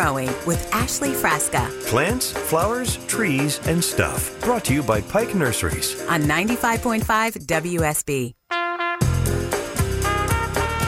It's Green and Growing with Ashley Frasca Plants, flowers, trees, and stuff. Brought to you by Pike Nurseries. on 95.5 WSB.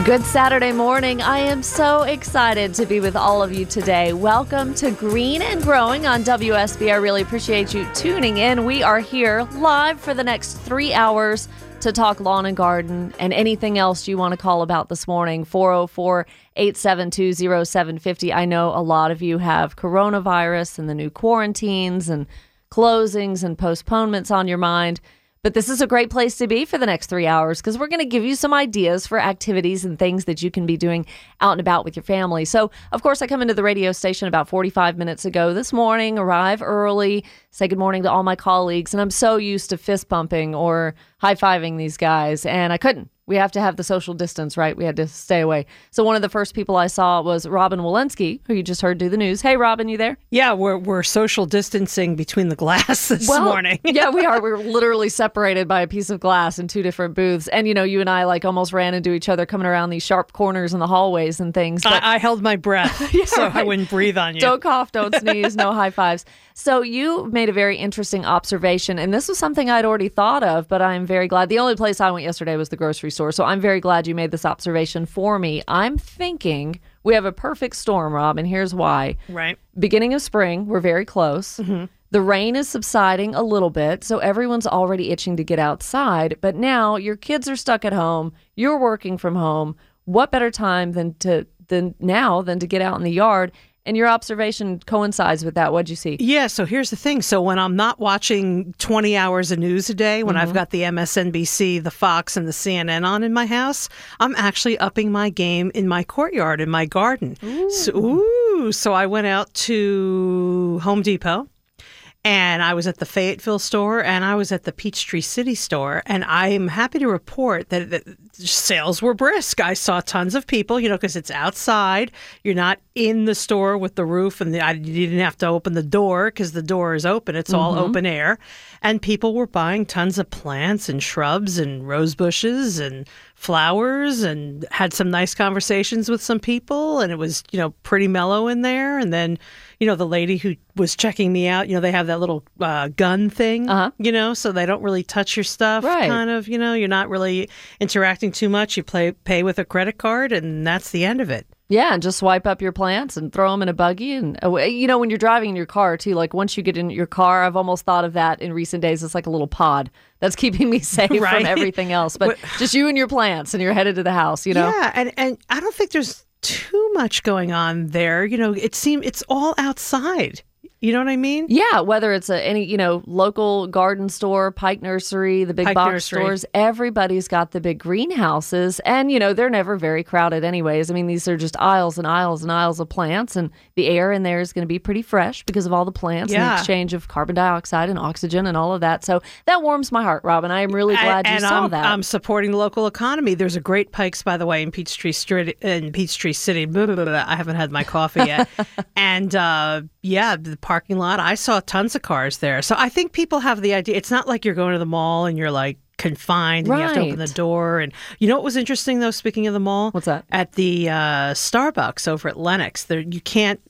Good Saturday morning. I am so excited to be with all of you today. Welcome to Green and Growing on WSB. I really appreciate you tuning in. We are here live for the next three hours to talk lawn and garden and anything else you want to call about this morning. 404 872 0750. I know a lot of you have coronavirus and the new quarantines and closings and postponements on your mind. But this is a great place to be for the next three hours because we're going to give you some ideas for activities and things that you can be doing out and about with your family. So, of course, I come into the radio station about 45 minutes ago this morning, arrive early, say good morning to all my colleagues, and I'm so used to fist bumping or high fiving these guys, and I couldn't. We have to have the social distance, right? We had to stay away. So, one of the first people I saw was Robin Walensky, who you just heard do the news. Hey, Robin, you there? Yeah, we're we're social distancing between the glass this morning. yeah, we are. We're literally separated by a piece of glass in two different booths. And you know, you and I like almost ran into each other coming around these sharp corners in the hallways and things. But I, I held my breath so I wouldn't breathe on you. don't cough, don't sneeze, no high fives. So you made a very interesting observation, and this was something I'd already thought of, but I'm very glad. The only place I went yesterday was the grocery store, so I'm very glad you made this observation for me. I'm thinking we have a perfect storm, Rob, and here's why. right. beginning of spring. We're very close. Mm-hmm. The rain is subsiding a little bit, so everyone's already itching to get outside. But now your kids are stuck at home. You're working from home. What better time than to than now than to get out in the yard? And your observation coincides with that. What'd you see? Yeah, so here's the thing. So when I'm not watching 20 hours of news a day, when I've mm-hmm. got the MSNBC, the Fox, and the CNN on in my house, I'm actually upping my game in my courtyard, in my garden. So, ooh, so I went out to Home Depot. And I was at the Fayetteville store and I was at the Peachtree City store. And I'm happy to report that, that sales were brisk. I saw tons of people, you know, because it's outside. You're not in the store with the roof, and the, I, you didn't have to open the door because the door is open. It's all open air. And people were buying tons of plants and shrubs and rose bushes and flowers and had some nice conversations with some people. And it was, you know, pretty mellow in there. And then, you know, the lady who was checking me out, you know, they have that little uh, gun thing, Uh-huh. you know, so they don't really touch your stuff. Right. Kind of, you know, you're not really interacting too much. You play, pay with a credit card, and that's the end of it. Yeah, and just swipe up your plants and throw them in a buggy. And uh, away. you know, when you're driving in your car too, like once you get in your car, I've almost thought of that in recent days. It's like a little pod that's keeping me safe from everything else. But just you and your plants, and you're headed to the house. You know. Yeah, and and I don't think there's too much going on there. You know, it seems it's all outside. You know what I mean? Yeah, whether it's a any you know local garden store, Pike Nursery, the big Pike box Nursery. stores, everybody's got the big greenhouses, and you know they're never very crowded, anyways. I mean, these are just aisles and aisles and aisles of plants, and the air in there is going to be pretty fresh because of all the plants and the exchange of carbon dioxide and oxygen and all of that. So that warms my heart, Robin. I am really glad you and saw I'm, that. I'm supporting the local economy. There's a great Pikes, by the way, in Peachtree Street in Peachtree City. Blah, blah, blah, blah. I haven't had my coffee yet, and uh, yeah, the parking lot. I saw tons of cars there. So I think people have the idea. It's not like you're going to the mall and you're like confined and you have to open the door. And you know what was interesting though? Speaking of the mall, What's that? At the uh, Starbucks over at Lenox, there you can't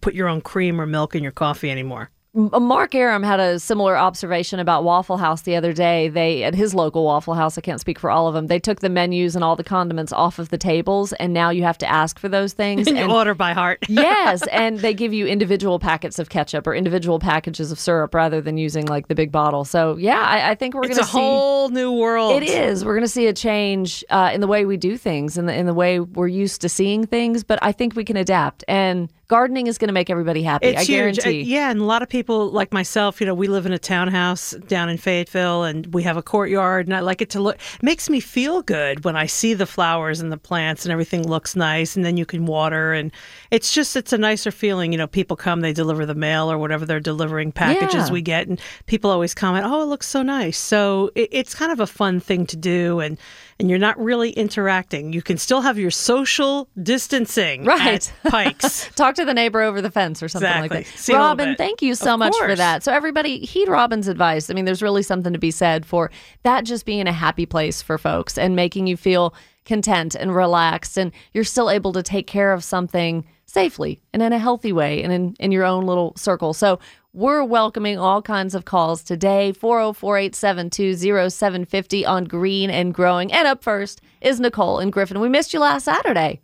put your own cream or milk in your coffee anymore. M- Mark Arum had a similar observation about Waffle House the other day. They at his local Waffle House, I can't speak for all of them. They took the menus and all the condiments off of the tables, and now you have to ask for those things. And And- order by heart. yes, and they give you individual packets of ketchup or individual packages of syrup rather than using like the big bottle. So yeah, I, I think we're going to see. A whole new world. It is. We're going to see a change uh, in the way we do things, in the in the way we're used to seeing things. But I think we can adapt, and gardening is going to make everybody happy. It's I huge. Uh, guarantee. yeah, and a lot of people like myself, you know, we live in a townhouse down in Fayetteville and we have a courtyard and I like it to look it makes me feel good when I see the flowers and the plants and everything looks nice and then you can water and it's just it's a nicer feeling, you know, people come, they deliver the mail or whatever they're delivering packages Yeah. we get and people always comment, "Oh, it looks so nice." So it, it's kind of a fun thing to do and and you're not really interacting. You can still have your social distancing Right. at Pikes. Talk to the neighbor over the fence or something like that. See Robin, thank you so Of much for that. So everybody heed Robin's advice. I mean, there's really something to be said for that just being a happy place for folks and making you feel content and relaxed and you're still able to take care of something safely and in a healthy way and in, in your own little circle. So we're welcoming all kinds of calls today 404 872 0750 on Green and Growing. And up first is Nicole and Griffin. We missed you last Saturday.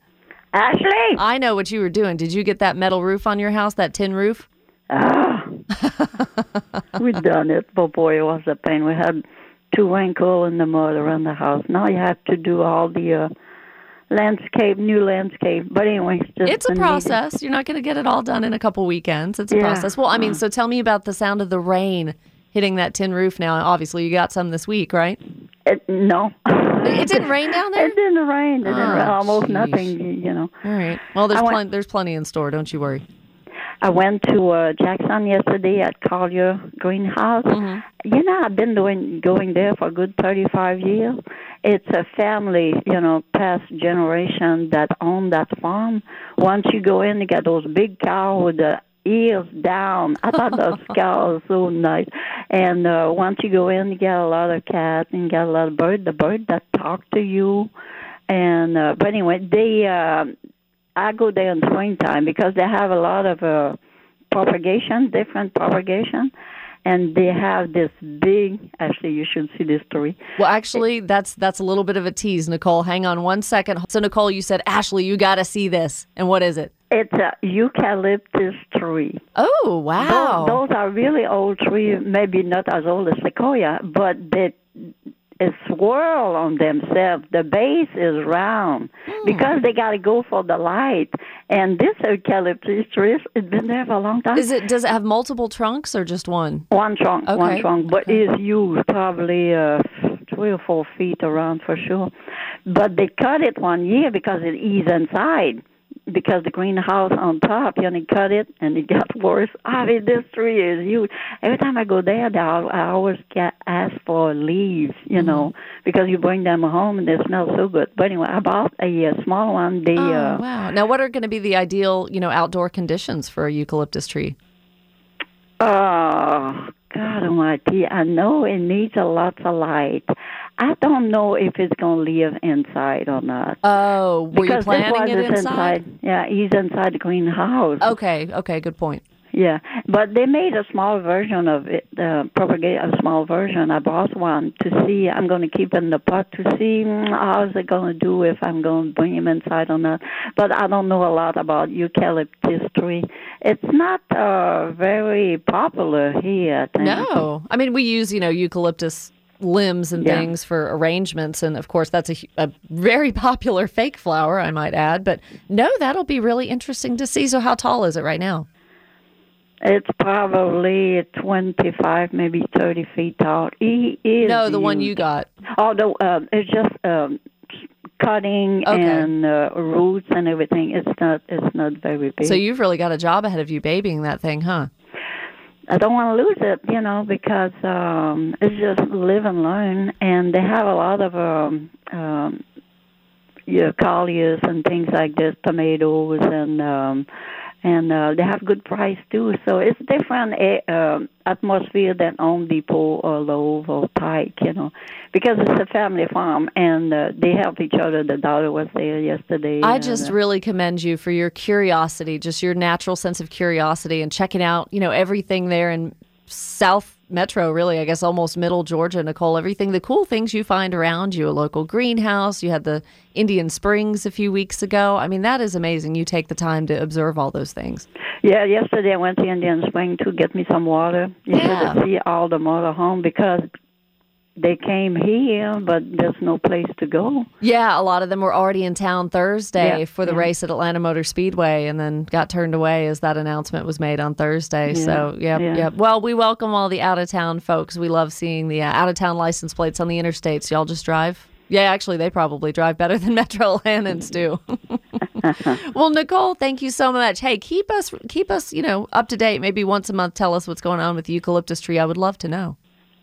Ashley. I know what you were doing. Did you get that metal roof on your house, that tin roof? Ah, we done it, but boy, it was a pain. We had two wrinkle in the mud around the house. Now you have to do all the uh, landscape, new landscape. But anyway, it's just It's a process. You're not going to get it all done in a couple weekends. It's a Yeah. process. Well, I mean, uh-huh. so tell me about the sound of the rain hitting that tin roof now. Obviously, you got some this week, right? It, no, It didn't rain down there? it didn't rain. It didn't Oh, rain. Almost geez. nothing. You know. All right. Well, there's plenty. There's plenty in store. Don't you worry. I went to uh, Jackson yesterday at Collier Greenhouse. Mm-hmm. You know, I've been doing going there for a good 35 years. It's a family, you know, past generation that own that farm. Once you go in, you got those big cows with the ears down. I thought those cows were so nice. And uh, once you go in, you get a lot of cats and you get a lot of birds. The bird that talk to you. And uh, but anyway, they. Uh, I go there in springtime because they have a lot of uh, propagation, different propagation, and they have this big. Actually, you should see this story. Well, actually, that's that's a little bit of a tease, Nicole. Hang on one second. So, Nicole, you said Ashley, you got to see this. And what is it? It's a eucalyptus tree. Oh, wow. Those, those are really old trees, maybe not as old as sequoia, but they a swirl on themselves. The base is round because they got to go for the light. And this eucalyptus tree, it's been there for a long time. Is it? Does it have multiple trunks or just one? One trunk, one Okay, trunk, but okay. it's huge, probably uh, three or four feet around for sure. But they cut it one year because it is inside. Because the greenhouse on top, you know, cut it and it got worse. I mean, this tree is huge. Every time I go there, I always get asked for leaves, you know, Mm-hmm. because you bring them home and they smell so good. But anyway, I bought a, uh small one. They, Oh, uh, wow. Now, what are going to be the ideal, you know, outdoor conditions for a eucalyptus tree? Oh, God Almighty! I know it needs a lot of light. I don't know if it's gonna live inside or not. Oh, were you because this planning it is inside? Yeah, he's inside the greenhouse. Okay, okay, good point. Yeah, but they made a small version of it, uh, propagate a small version. I bought one to see. I'm going to keep in the pot to see mm, how's it going to do if I'm going to bring him inside or not. But I don't know a lot about eucalyptus tree. It's not uh, very popular here. I think. No, I mean we use you know eucalyptus limbs and Yeah. things for arrangements, and of course that's a, a very popular fake flower, I might add. But no, that'll be really interesting to see. So how tall is it right now? It's probably 25, maybe 30 feet tall. He is. No, the one you got. Although um, it's just um, cutting Okay. and uh, roots and everything. It's not. It's not very big. So you've really got a job ahead of you babying that thing, huh? I don't want to lose it, you know, because um, it's just live and learn, and they have a lot of um, um, yeah, colliers and things like this, tomatoes, and um, and uh, they have good price too. So it's different uh, um atmosphere than Home Depot or Lowe's or Pike, you know, because it's a family farm and uh, they help each other. The daughter was there yesterday. I just uh, really commend you for your curiosity, just your natural sense of curiosity and checking out, you know, everything there in South Metro, really, I guess almost middle Georgia, Nicole, everything, the cool things you find around you, a local greenhouse, you had the Indian Springs a few weeks ago. I mean, that is amazing. You take the time to observe all those things. Yeah, yesterday I went to Indian Spring to get me some water. You Yeah. should see all the motor home because they came here, but there's no place to go. Yeah, a lot of them were already in town Thursday Yeah, for the yeah. race at Atlanta Motor Speedway and then got turned away as that announcement was made on Thursday. so, yeah, yeah. yeah. Well, we welcome all the out of town folks. We love seeing the uh, out of town license plates on the interstates. Y'all just drive? Yeah, actually, they probably drive better than Metro Atlantans do. well, Nicole, thank you so much. Hey, keep us keep us, you know, up to date. Maybe once a month, tell us what's going on with the eucalyptus tree. I would love to know.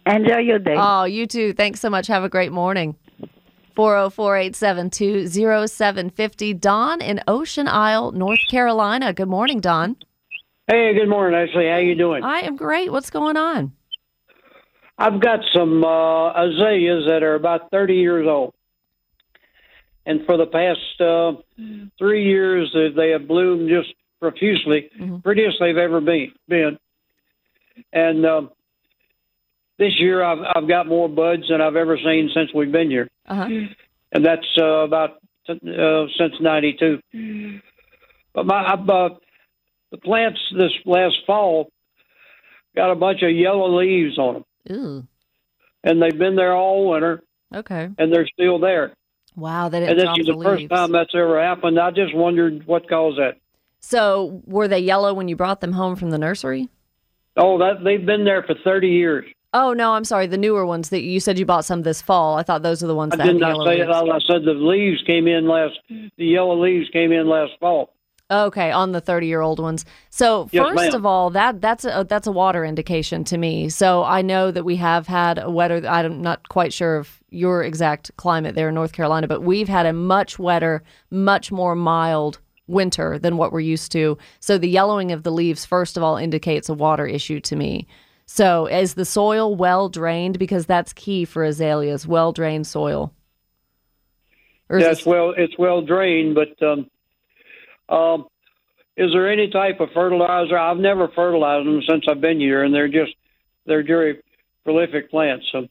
Enjoy your day. Oh, you too. Thanks so much. Have a great morning. 404 872 0750. Don in Ocean Isle, North Carolina. Good morning, Don. Hey, good morning, Ashley. How you doing? I am great. What's going on? I've got some uh, azaleas that are about 30 years old. and for the past uh, three years, they have bloomed just profusely, prettiest they've ever been. Been, and um, this year I've I've got more buds than I've ever seen since we've been here, Uh-huh. and that's uh, about uh, since '92. But my uh, the plants this last fall got a bunch of yellow leaves on them, Ooh. and they've been there all winter, Okay. and they're still there. Wow, they And this is the the first time that's ever happened. I just wondered what caused that. So were they yellow when you brought them home from the nursery? Oh, that they've been there for thirty years. Oh no, I'm sorry. The newer ones that you said you bought some this fall. I thought those are the ones I that did not say leaves. it. I said the leaves came in last. The yellow leaves came in last fall. Okay, on the 30-year-old ones. So Yes, first ma'am. of all, that that's a that's a water indication to me. So I know that we have had a wetter. I'm not quite sure of your exact climate there in North Carolina, but we've had a much wetter, much more mild winter than what we're used to. So the yellowing of the leaves, first of all, indicates a water issue to me. So is the soil well drained? Because that's key for azaleas, well drained soil. Or this- it's well, it's well drained, but um, um, is there any type of fertilizer? I've never fertilized them since I've been here, and they're just they're very prolific plants. So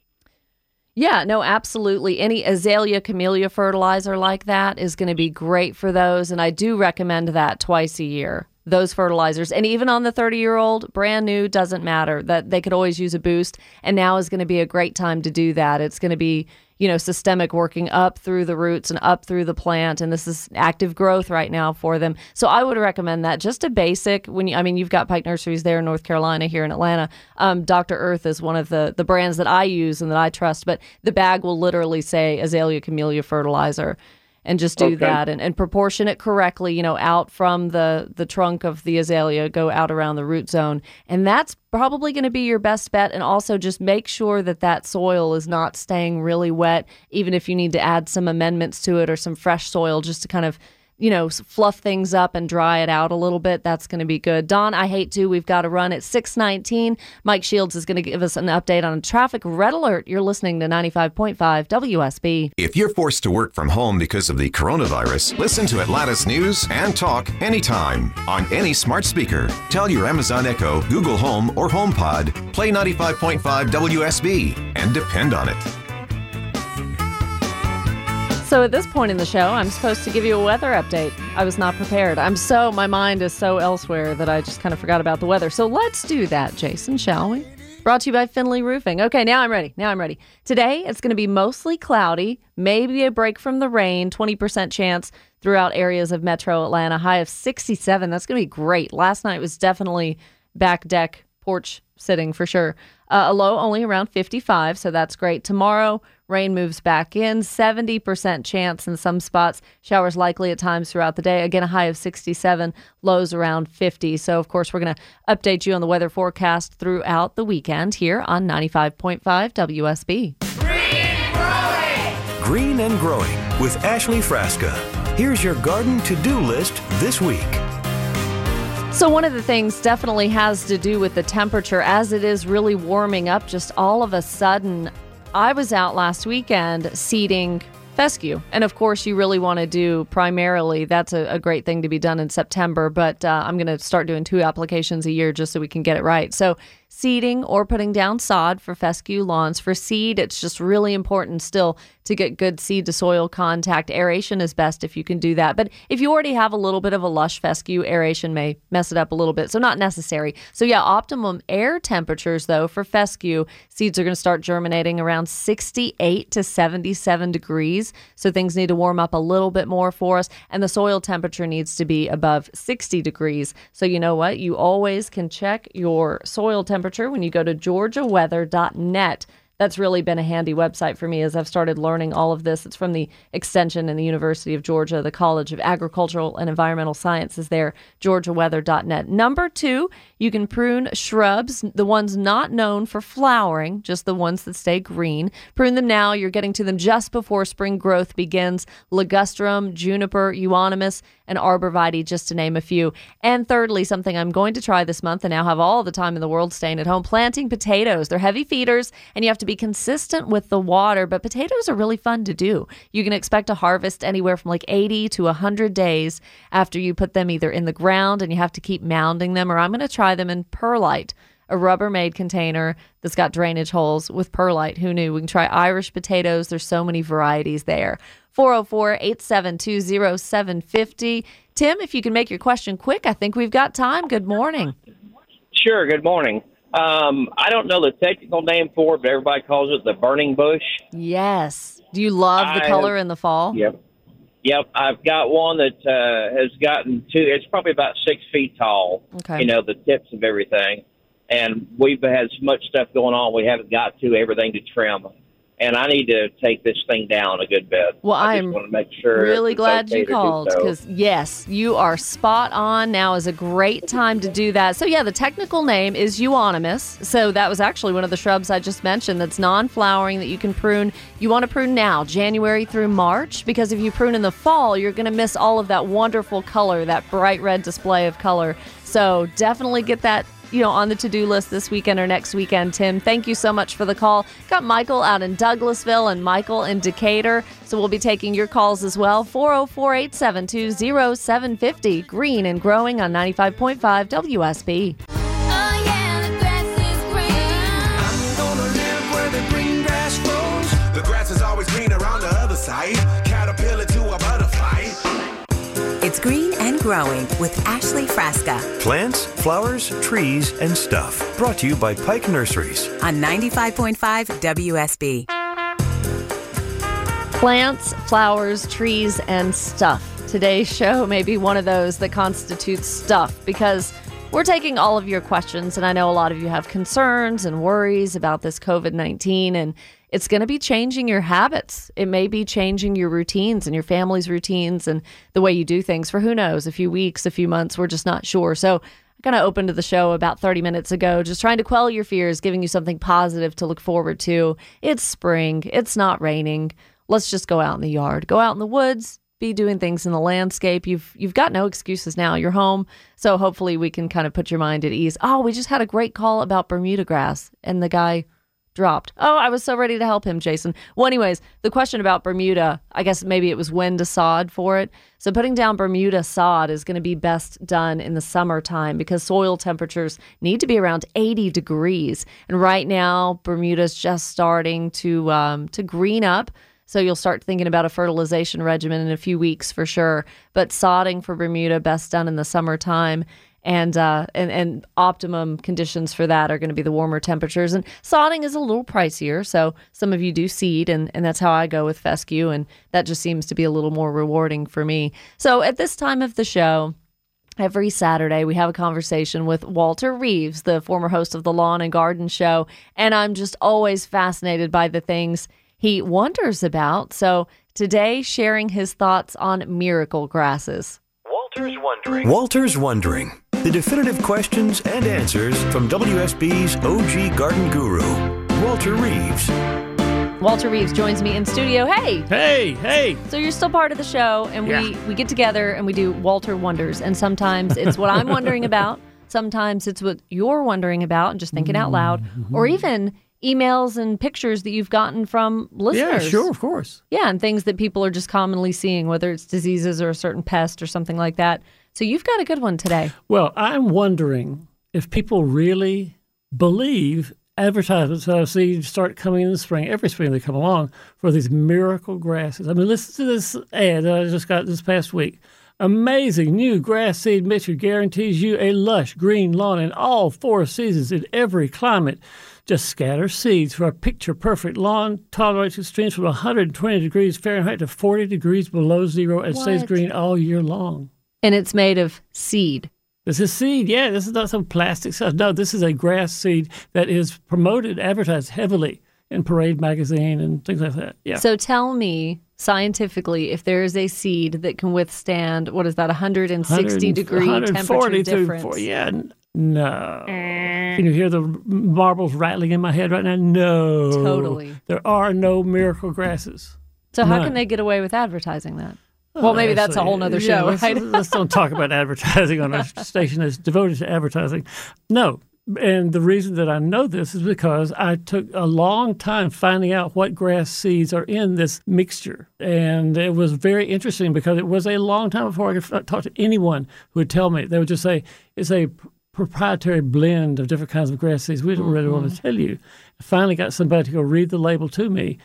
Yeah, no, absolutely. Any azalea camellia fertilizer like that is going to be great for those. And I do recommend that twice a year, those fertilizers. And even on the 30 year old, brand new, doesn't matter that they could always use a boost. And now is going to be a great time to do that. It's going to be, you know, systemic working up through the roots and up through the plant. And this is active growth right now for them. So I would recommend that. Just a basic, when you, I mean, you've got Pike Nurseries there in North Carolina, here in Atlanta. Um, Dr. Earth is one of the, the brands that I use and that I trust, but the bag will literally say Azalea Camellia Fertilizer. And just do Okay. that and, and proportion it correctly, you know, out from the, the trunk of the azalea, go out around the root zone. And that's probably going to be your best bet. And also just make sure that that soil is not staying really wet, even if you need to add some amendments to it or some fresh soil just to kind of, you know, fluff things up and dry it out a little bit. That's going to be good. Don, I hate to. We've got to run at 619. Mike Shields is going to give us an update on a traffic red alert. You're listening to 95.5 WSB. If you're forced to work from home because of the coronavirus, listen to Atlanta's News and talk anytime on any smart speaker. Tell your Amazon Echo, Google Home, or HomePod, play 95.5 WSB and depend on it. So at this point in the show, I'm supposed to give you a weather update. I was not prepared. I'm so, my mind is so elsewhere that I just kind of forgot about the weather. So let's do that, Jason, shall we? Brought to you by Finley Roofing. Okay, now I'm ready. Now I'm ready. Today, it's going to be mostly cloudy, maybe a break from the rain, 20% chance throughout areas of metro Atlanta, high of 67. That's going to be great. Last night was definitely back deck porch sitting for sure. Uh, a low only around 55, so that's great. Tomorrow, rain moves back in, 70% chance in some spots. Showers likely at times throughout the day. Again, a high of 67, lows around 50. So, of course, we're going to update you on the weather forecast throughout the weekend here on 95.5 WSB. Green and Growing with Ashley Frasca. Here's your garden to do list this week. So, one of the things definitely has to do with the temperature as it is really warming up just all of a sudden. I was out last weekend seeding fescue. And of course, you really want to do primarily, that's a, a great thing to be done in September, but uh, I'm going to start doing two applications a year just so we can get it right. So, seeding or putting down sod for fescue lawns. For seed, it's just really important still to get good seed to soil contact. Aeration is best if you can do that. But if you already have a little bit of a lush fescue, aeration may mess it up a little bit. So, not necessary. So, yeah, optimum air temperatures, though, for fescue, seeds are going to start germinating around 68 to 77 degrees. So, things need to warm up a little bit more for us. And the soil temperature needs to be above 60 degrees. So, you know what? You always can check your soil temperature when you go to georgiaweather.net. That's really been a handy website for me as I've started learning all of this. It's from the Extension and the University of Georgia, the College of Agricultural and Environmental Sciences there, georgiaweather.net. Number two, you can prune shrubs, the ones not known for flowering, just the ones that stay green. Prune them now. You're getting to them just before spring growth begins. Ligustrum, juniper, euonymus, and arborvitae, just to name a few. And thirdly, something I'm going to try this month and now have all the time in the world staying at home planting potatoes. They're heavy feeders and you have to be consistent with the water, but potatoes are really fun to do. You can expect to harvest anywhere from like 80 to 100 days after you put them either in the ground and you have to keep mounding them, or I'm going to try them in perlite a Rubbermaid container that's got drainage holes with perlite. Who knew? We can try Irish potatoes. There's so many varieties there. 404 872 0750. Tim, if you can make your question quick, I think we've got time. Good morning. Sure. Good morning. Um, I don't know the technical name for it, but everybody calls it the burning bush. Yes. Do you love the I- color in the fall? Yep. Yep. I've got one that uh, has gotten to, it's probably about six feet tall, Okay. you know, the tips of everything. And we've had so much stuff going on, we haven't got to everything to trim. And I need to take this thing down a good bit. Well, I I'm just want to make sure. Really glad okay you called so. because, yes, you are spot on. Now is a great time to do that. So, yeah, the technical name is euonymus. So, that was actually one of the shrubs I just mentioned that's non flowering that you can prune. You want to prune now, January through March, because if you prune in the fall, you're going to miss all of that wonderful color, that bright red display of color. So, definitely get that you know, on the to-do list this weekend or next weekend, Tim. Thank you so much for the call. Got Michael out in Douglasville and Michael in Decatur. So we'll be taking your calls as well. 404-872-0750. Green and growing on 95.5 WSB. Growing with Ashley Frasca Plants, flowers, trees, and stuff. Brought to you by Pike Nurseries. on 95.5 WSB. Plants, flowers, trees, and stuff. Today's show may be one of those that constitutes stuff because we're taking all of your questions, and I know a lot of you have concerns and worries about this COVID 19, and it's going to be changing your habits. It may be changing your routines and your family's routines and the way you do things for who knows, a few weeks, a few months. We're just not sure. So, I kind of opened to the show about 30 minutes ago, just trying to quell your fears, giving you something positive to look forward to. It's spring, it's not raining. Let's just go out in the yard, go out in the woods, be doing things in the landscape. You've you've got no excuses now. You're home, so hopefully we can kind of put your mind at ease. Oh, we just had a great call about Bermuda grass, and the guy dropped. Oh, I was so ready to help him, Jason. Well, anyways, the question about Bermuda, I guess maybe it was when to sod for it. So putting down Bermuda sod is going to be best done in the summertime because soil temperatures need to be around 80 degrees. And right now, Bermuda's just starting to um, to green up. So you'll start thinking about a fertilization regimen in a few weeks for sure. But sodding for Bermuda best done in the summertime and uh, and and optimum conditions for that are going to be the warmer temperatures. And sodding is a little pricier, so some of you do seed, and and that's how I go with fescue, and that just seems to be a little more rewarding for me. So at this time of the show. Every Saturday, we have a conversation with Walter Reeves, the former host of the Lawn and Garden Show. And I'm just always fascinated by the things he wonders about. So today, sharing his thoughts on miracle grasses. Walter's Wondering. Walter's Wondering. The definitive questions and answers from WSB's OG garden guru, Walter Reeves. Walter Reeves joins me in studio. Hey, Hey, hey. so you're still part of the show, and we Yeah. we get together and we do Walter wonders. And sometimes it's what I'm wondering about. Sometimes it's what you're wondering about and just thinking out loud, Mm-hmm. or even emails and pictures that you've gotten from listeners. Yeah, sure, of course. Yeah, and things that people are just commonly seeing, whether it's diseases or a certain pest or something like that. So you've got a good one today. Well, I'm wondering if people really believe advertisements that I see start coming in the spring, every spring they come along, for these miracle grasses. I mean, listen to this ad that I just got this past week. Amazing new grass seed mixture guarantees you a lush green lawn in all four seasons in every climate. Just scatter seeds for a picture perfect lawn, tolerates extremes from 120 degrees Fahrenheit to 40 degrees below zero and stays green all year long. And it's made of seed. This is seed. Yeah, this is not some plastic stuff. No, this is a grass seed that is promoted, advertised heavily in Parade magazine and things like that. Yeah. So tell me scientifically if there is a seed that can withstand what is that 160 degree 140 temperature difference. yeah, no. Can you hear the marbles rattling in my head right now? No. Totally. There are no miracle grasses. So how None. can they get away with advertising that? Well, maybe that's a whole nother yeah, show, let's, let's don't talk about advertising on a station that's devoted to advertising. No. And the reason that I know this is because I took a long time finding out what grass seeds are in this mixture. And it was very interesting because it was a long time before I could talk to anyone who would tell me. They would just say, it's a proprietary blend of different kinds of grass seeds. We don't really want to mm-hmm. tell you. I finally got somebody to go read the label to me.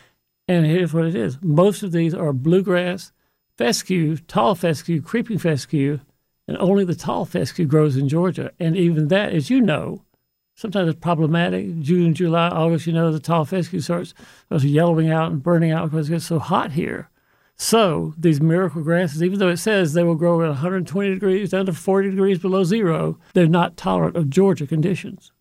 And here's what it is most of these are bluegrass, fescue, tall fescue, creeping fescue, and only the tall fescue grows in Georgia. And even that, as you know, sometimes it's problematic. June, July, August, you know, the tall fescue starts, starts yellowing out and burning out because it gets so hot here. So these miracle grasses, even though it says they will grow at 120 degrees down to 40 degrees below zero, they're not tolerant of Georgia conditions.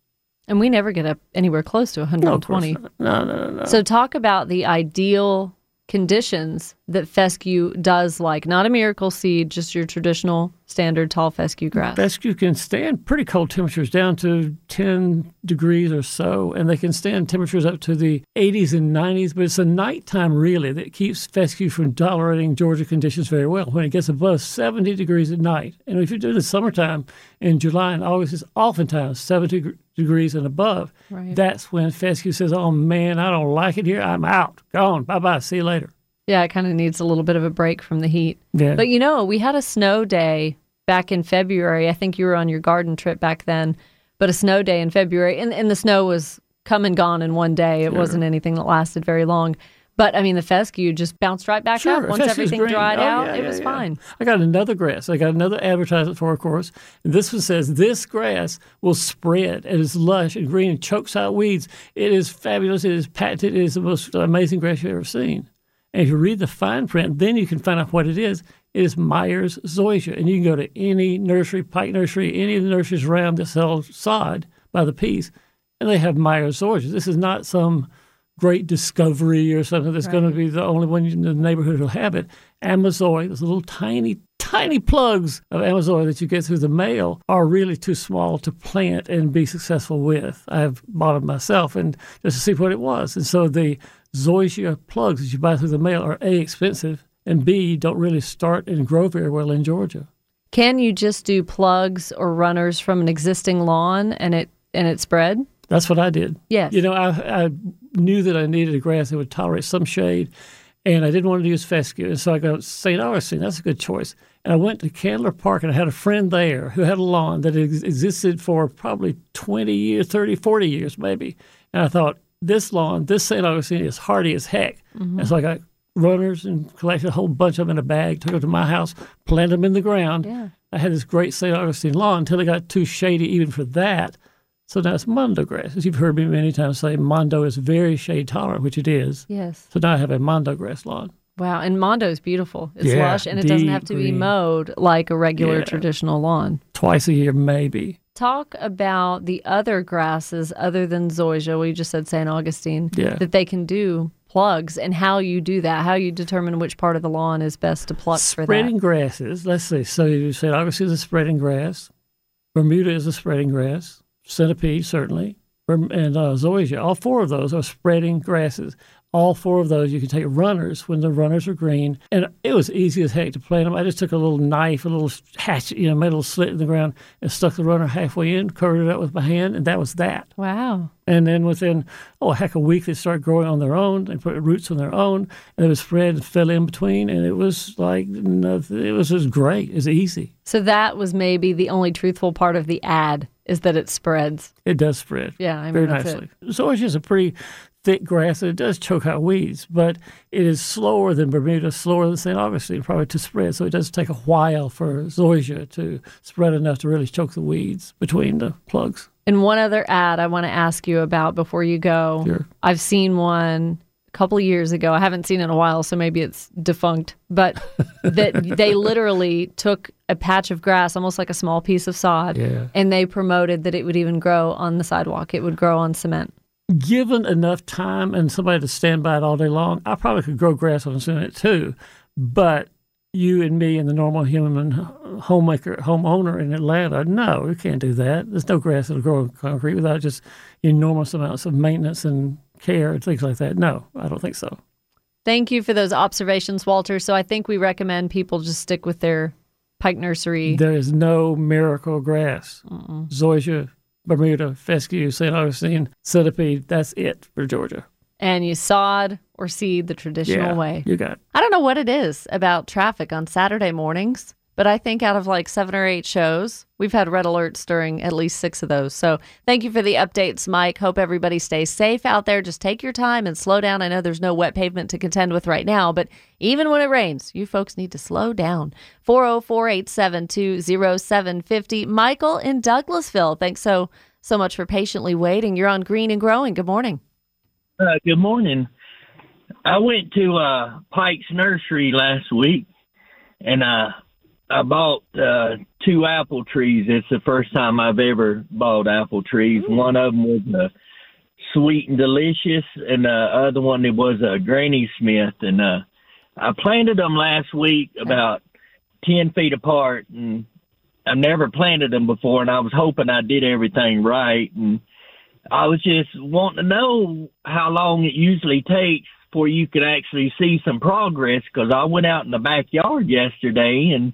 And we never get up anywhere close to No, of 120. not. No, no, no, no. So talk about the ideal conditions that fescue does like. Not a miracle seed, just your traditional standard tall fescue grass. Fescue can stand pretty cold temperatures down to 10 degrees or so, and they can stand temperatures up to the 80s and 90s. But it's the nighttime really that keeps fescue from tolerating Georgia conditions very well. When it gets above 70 degrees at night, and if you're doing the summertime in July and August, it's oftentimes 70 gr- degrees and above. Right. That's when fescue says, "Oh man, I don't like it here. I'm out. Gone. Bye bye. See you later." Yeah, it kind of needs a little bit of a break from the heat. Yeah. But you know, we had a snow day back in February. I think you were on your garden trip back then, but a snow day in February, and, and the snow was come and gone in one day. It wasn't anything that lasted very long. But I mean, the fescue just bounced right back Sure, up once everything green. dried Oh, out. yeah, it yeah, was yeah. fine. I got another grass. I got another advertisement for, of course. And this one says this grass will spread. It is lush and green and chokes out weeds. It is fabulous. It is patented. It is the most amazing grass you've ever seen. And if you read the fine print, then you can find out what it is. It is Myers zoysia, and you can go to any nursery, Pike Nursery, any of the nurseries around that sell sod by the piece, and they have Myers zoysia. This is not some great discovery or something that's going to be the only one in the neighborhood who'll have it. Amazoy, those little tiny, tiny plugs of Amazoy that you get through the mail are really too small to plant and be successful with. I've bought them myself and just to see what it was. And so the zoysia plugs that you buy through the mail are A, expensive, and B, don't really start and grow very well in Georgia. Can you just do plugs or runners from an existing lawn and it and it spread? That's what I did. Yes. You know, I, I knew that I needed a grass that would tolerate some shade, and I didn't want to use fescue. And so I go, St. Augustine, that's a good choice. And I went to Candler Park, and I had a friend there who had a lawn that ex- existed for probably 20 years, 30, 40 years maybe. And I thought, this lawn, this St. Augustine is hardy as heck. Mm-hmm. And so I got runners and collected a whole bunch of them in a bag, took them to my house, planted them in the ground. Yeah. I had this great St. Augustine lawn until it got too shady even for that. So now it's mondo grass. As you've heard me many times say, mondo is very shade tolerant, which it is. Yes. So now I have a mondo grass lawn. Wow. And Mondo is beautiful. It's Yeah, lush and it doesn't have to be mowed like a regular Yeah. traditional lawn. Twice a year, maybe. Talk about the other grasses other than zoysia. We just said St. Augustine. Yeah. That they can do plugs and how you do that, how you determine which part of the lawn is best to pluck for Spreading grasses. Let's see. So you said Augustine is a spreading grass. Bermuda is a spreading grass. Centipede, certainly. And uh, zoysia. All four of those are spreading grasses. All four of those, you can take runners when the runners are green. And it was easy as heck to plant them. I just took a little knife, a little hatchet, you know, made a little slit in the ground and stuck the runner halfway in, covered it up with my hand, and that was that. Wow. And then within, oh, a heck, a week, they started growing on their own. They put roots on their own, and it was spread and fill in between. And it was like, nothing, it was just great. It's easy. So that was maybe the only truthful part of the ad is that it spreads. It does spread Yeah, I mean, very nicely. So it's just a pretty thick grass, and it does choke out weeds, but it is slower than Bermuda, slower than St. Augustine, probably to spread. So it does take a while for zoysia to spread enough to really choke the weeds between the plugs. And one other ad I want to ask you about before you go. Sure. I've seen one a couple of years ago. I haven't seen it in a while, so maybe it's defunct. But that they literally took a patch of grass, almost like a small piece of sod, Yeah. and they promoted that it would even grow on the sidewalk. It would grow on cement. given enough time and somebody to stand by it all day long, I probably could grow grass on cement too. But you and me and the normal human homemaker, homeowner in Atlanta, no, we can't do that. There's no grass that'll grow on concrete without just enormous amounts of maintenance and care and things like that. No, I don't think so. Thank you for those observations, Walter. So I think we recommend people just stick with their Pike Nursery. There is no miracle grass. Zoysia, Bermuda, fescue, St. Augustine, centipede. That's it for Georgia. and you sod or seed the traditional Yeah, way. you got it. I don't know what it is about traffic on Saturday mornings, but I think out of like seven or eight shows, we've had red alerts during at least six of those. So thank you for the updates, Mike. Hope everybody stays safe out there. Just take your time and slow down. I know there's no wet pavement to contend with right now, but even when it rains, you folks need to slow down. 404 872 0750. Michael in Douglasville, thanks so, so much for patiently waiting. You're on Green and Growing. Good morning. Uh, good morning. I went to uh, Pike's Nursery last week, and uh, I bought uh, two apple trees. It's the first time I've ever bought apple trees. One of them was uh, sweet and delicious, and the other one it was a Granny Smith. And uh, I planted them last week about ten feet apart, and I've never planted them before, and I was hoping I did everything right. And I was just wanting to know how long it usually takes before you could actually see some progress because I went out in the backyard yesterday and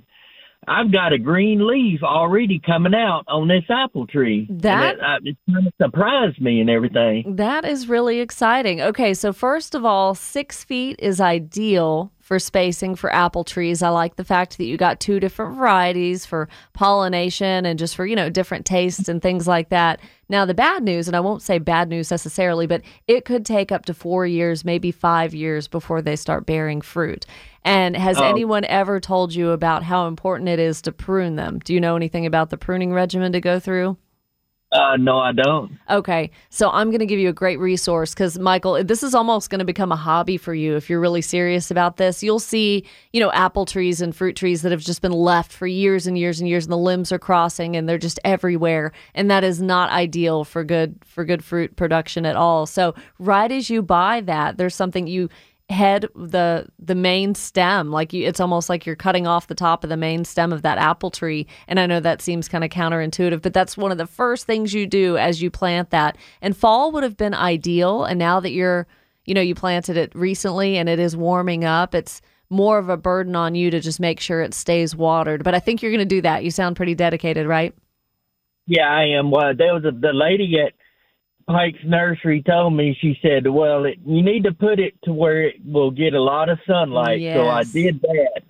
I've got a green leaf already coming out on this apple tree. And That- it, uh, it kind of surprised me and everything. That is really exciting. Okay, so first of all, six feet is ideal for spacing for apple trees. I like the fact that you got two different varieties for pollination and just for, you know, different tastes and things like that. Now, the bad news, and I won't say bad news necessarily, but it could take up to four years, maybe five years before they start bearing fruit. And has Oh. anyone ever told you about how important it is to prune them? Do you know anything about the pruning regimen to go through? Uh, no, I don't. Okay, so I'm going to give you a great resource because Michael, this is almost going to become a hobby for you if you're really serious about this. You'll see, you know, apple trees and fruit trees that have just been left for years and years and years, and the limbs are crossing and they're just everywhere, and that is not ideal for good for good fruit production at all. So right as you buy that, there's something you head the the main stem like you it's almost like you're cutting off the top of the main stem of that apple tree. And i know that seems kind of counterintuitive but that's one of the first things you do as you plant that. And fall would have been ideal and now that you're you know you planted it recently and it is warming up it's more of a burden on you to just make sure it stays watered. But i think you're going to do that. You sound pretty dedicated right? Yeah, I am. Well, there was a, the lady at Pike's Nursery told me, she said, well, it, you need to put it to where it will get a lot of sunlight. So I did that.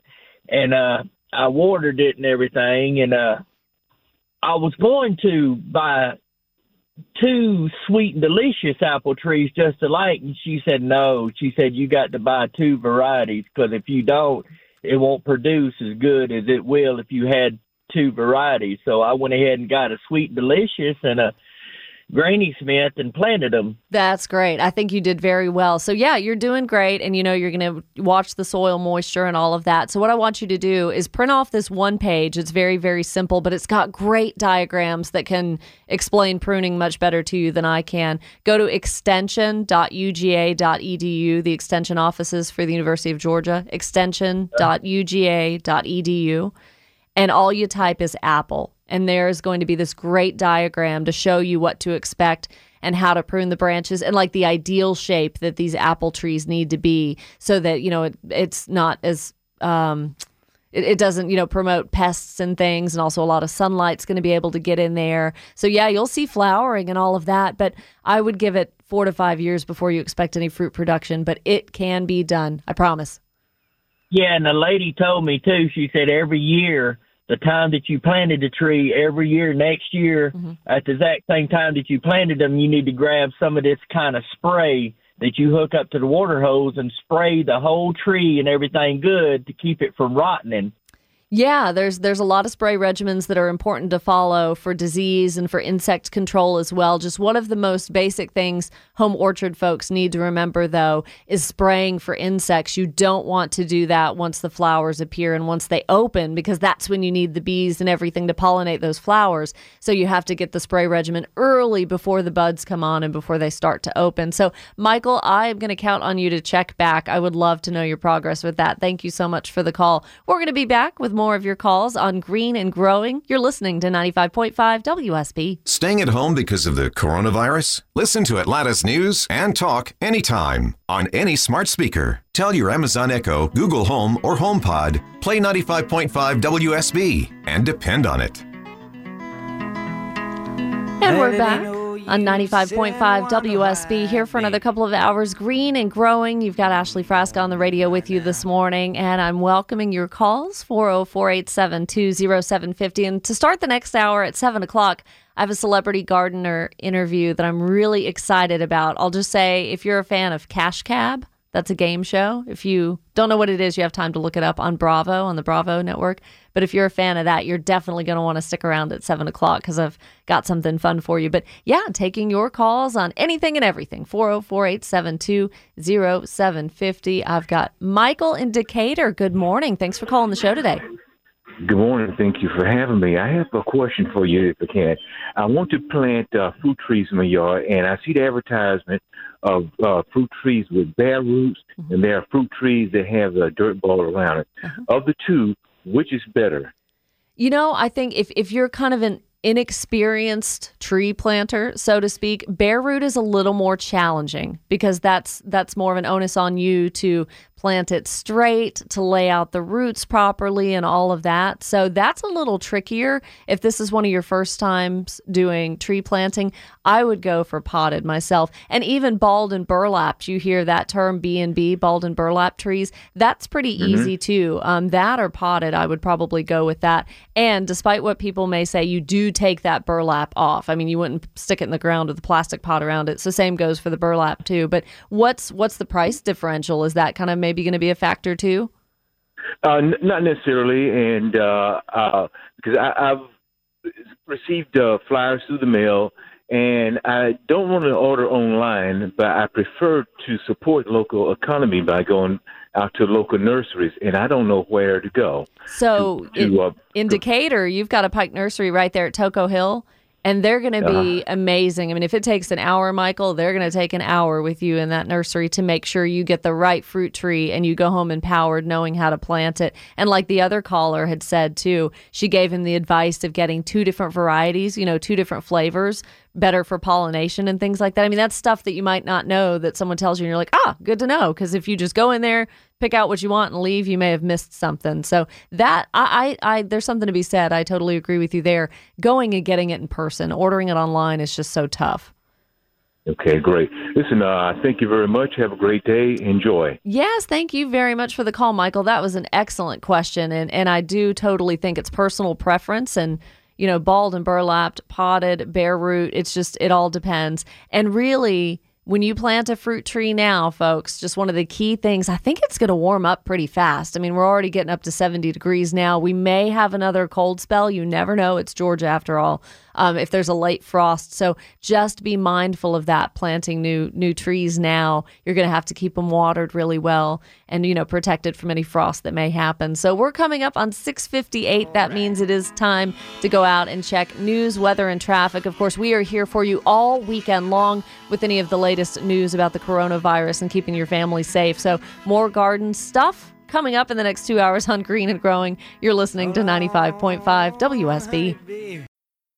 And uh, I watered it and everything. And uh, I was going to buy two sweet and delicious apple trees just alike. And she said, no. She said, you got to buy two varieties because if you don't, it won't produce as good as it will if you had two varieties. So I went ahead and got a sweet and delicious and a Granny Smith and planted them. That's great. I think you did very well. So, yeah, you're doing great. And you know, you're going to watch the soil moisture and all of that. So, what I want you to do is print off this one page. It's very, very simple, but it's got great diagrams that can explain pruning much better to you than I can. Go to extension.uga.edu, the extension offices for the University of Georgia, extension.uga.edu and all you type is apple. And there's going to be this great diagram to show you what to expect and how to prune the branches and like the ideal shape that these apple trees need to be so that, you know, it, it's not as, um, it, it doesn't, you know, promote pests and things. And also a lot of sunlight's going to be able to get in there. So, yeah, you'll see flowering and all of that. But I would give it four to five years before you expect any fruit production. But it can be done. I promise. Yeah, and the lady told me too. She said every year, the time that you planted the tree, every year next year, mm-hmm. at the exact same time that you planted them, you need to grab some of this kind of spray that you hook up to the water hose and spray the whole tree and everything good to keep it from rotting. Yeah, there's there's a lot of spray regimens that are important to follow for disease and for insect control as well. Just one of the most basic things home orchard folks need to remember though is spraying for insects. You don't want to do that once the flowers appear and once they open because that's when you need the bees and everything to pollinate those flowers. So you have to get the spray regimen early before the buds come on and before they start to open. So Michael, I am going to count on you to check back. I would love to know your progress with that. Thank you so much for the call. We're going to be back with more of your calls on Green and Growing. You're listening to 95.5 WSB. Staying at home because of the coronavirus? Listen to Atlanta's News and Talk anytime on any smart speaker. Tell your Amazon Echo, Google Home, or HomePod, play 95.5 WSB and depend on it. And we're back on 95.5 WSB here for another couple of hours. Green and growing. You've got Ashley Frasca on the radio with you this morning, and I'm welcoming your calls 404 872 0750. And to start the next hour at 7 o'clock, I have a celebrity gardener interview that I'm really excited about. I'll just say if you're a fan of Cash Cab, that's a game show. If you don't know what it is, you have time to look it up on Bravo, on the Bravo network. But if you're a fan of that, you're definitely going to want to stick around at 7 o'clock because I've got something fun for you. But yeah, taking your calls on anything and everything 404 872 0750. I've got Michael in Decatur. Good morning. Thanks for calling the show today. Good morning. Thank you for having me. I have a question for you, if I can. I want to plant uh, fruit trees in my yard, and I see the advertisement of uh, fruit trees with bare roots, mm-hmm. and there are fruit trees that have a dirt ball around it. Uh-huh. Of the two, which is better? You know, I think if, if you're kind of an inexperienced tree planter, so to speak, bare root is a little more challenging because that's that's more of an onus on you to plant it straight, to lay out the roots properly, and all of that. So that's a little trickier. If this is one of your first times doing tree planting, I would go for potted myself. And even balled and burlapped, you hear that term B and B, balled and burlap trees. That's pretty mm-hmm. easy too. Um, that or potted, I would probably go with that. And despite what people may say, you do take that burlap off. I mean, you wouldn't stick it in the ground with a plastic pot around it. So same goes for the burlap too. But what's what's the price differential? Is that kind of maybe maybe going to be a factor too? Uh, n- not necessarily, and uh, uh, because I, I've received uh, flyers through the mail, and I don't want to order online, but I prefer to support local economy by going out to local nurseries, and I don't know where to go. So, to, to, uh, in Decatur, you've got a Pike Nursery right there at Toco Hill and they're going to be uh, amazing. I mean, if it takes an hour, Michael, they're going to take an hour with you in that nursery to make sure you get the right fruit tree and you go home empowered knowing how to plant it. And like the other caller had said too, she gave him the advice of getting two different varieties, you know, two different flavors better for pollination and things like that. I mean, that's stuff that you might not know that someone tells you and you're like, ah, good to know. Because if you just go in there, pick out what you want and leave, you may have missed something. So that I, I, I there's something to be said. I totally agree with you there. Going and getting it in person, ordering it online is just so tough. Okay, great. Listen, uh, thank you very much. Have a great day. Enjoy. Yes, thank you very much for the call, Michael. That was an excellent question, and and I do totally think it's personal preference and you know, balled and burlapped, potted, bare root. It's just, it all depends. And really, when you plant a fruit tree now, folks, just one of the key things, I think it's going to warm up pretty fast. I mean, we're already getting up to 70 degrees now. We may have another cold spell. You never know. It's Georgia after all um, if there's a late frost. So just be mindful of that. Planting new new trees now, you're going to have to keep them watered really well and you know protected from any frost that may happen. So we're coming up on 6:58. That means it is time to go out and check news, weather, and traffic. Of course, we are here for you all weekend long with any of the latest news about the coronavirus and keeping your family safe. So more garden stuff coming up in the next two hours on Green and Growing. You're listening to 95.5 WSB.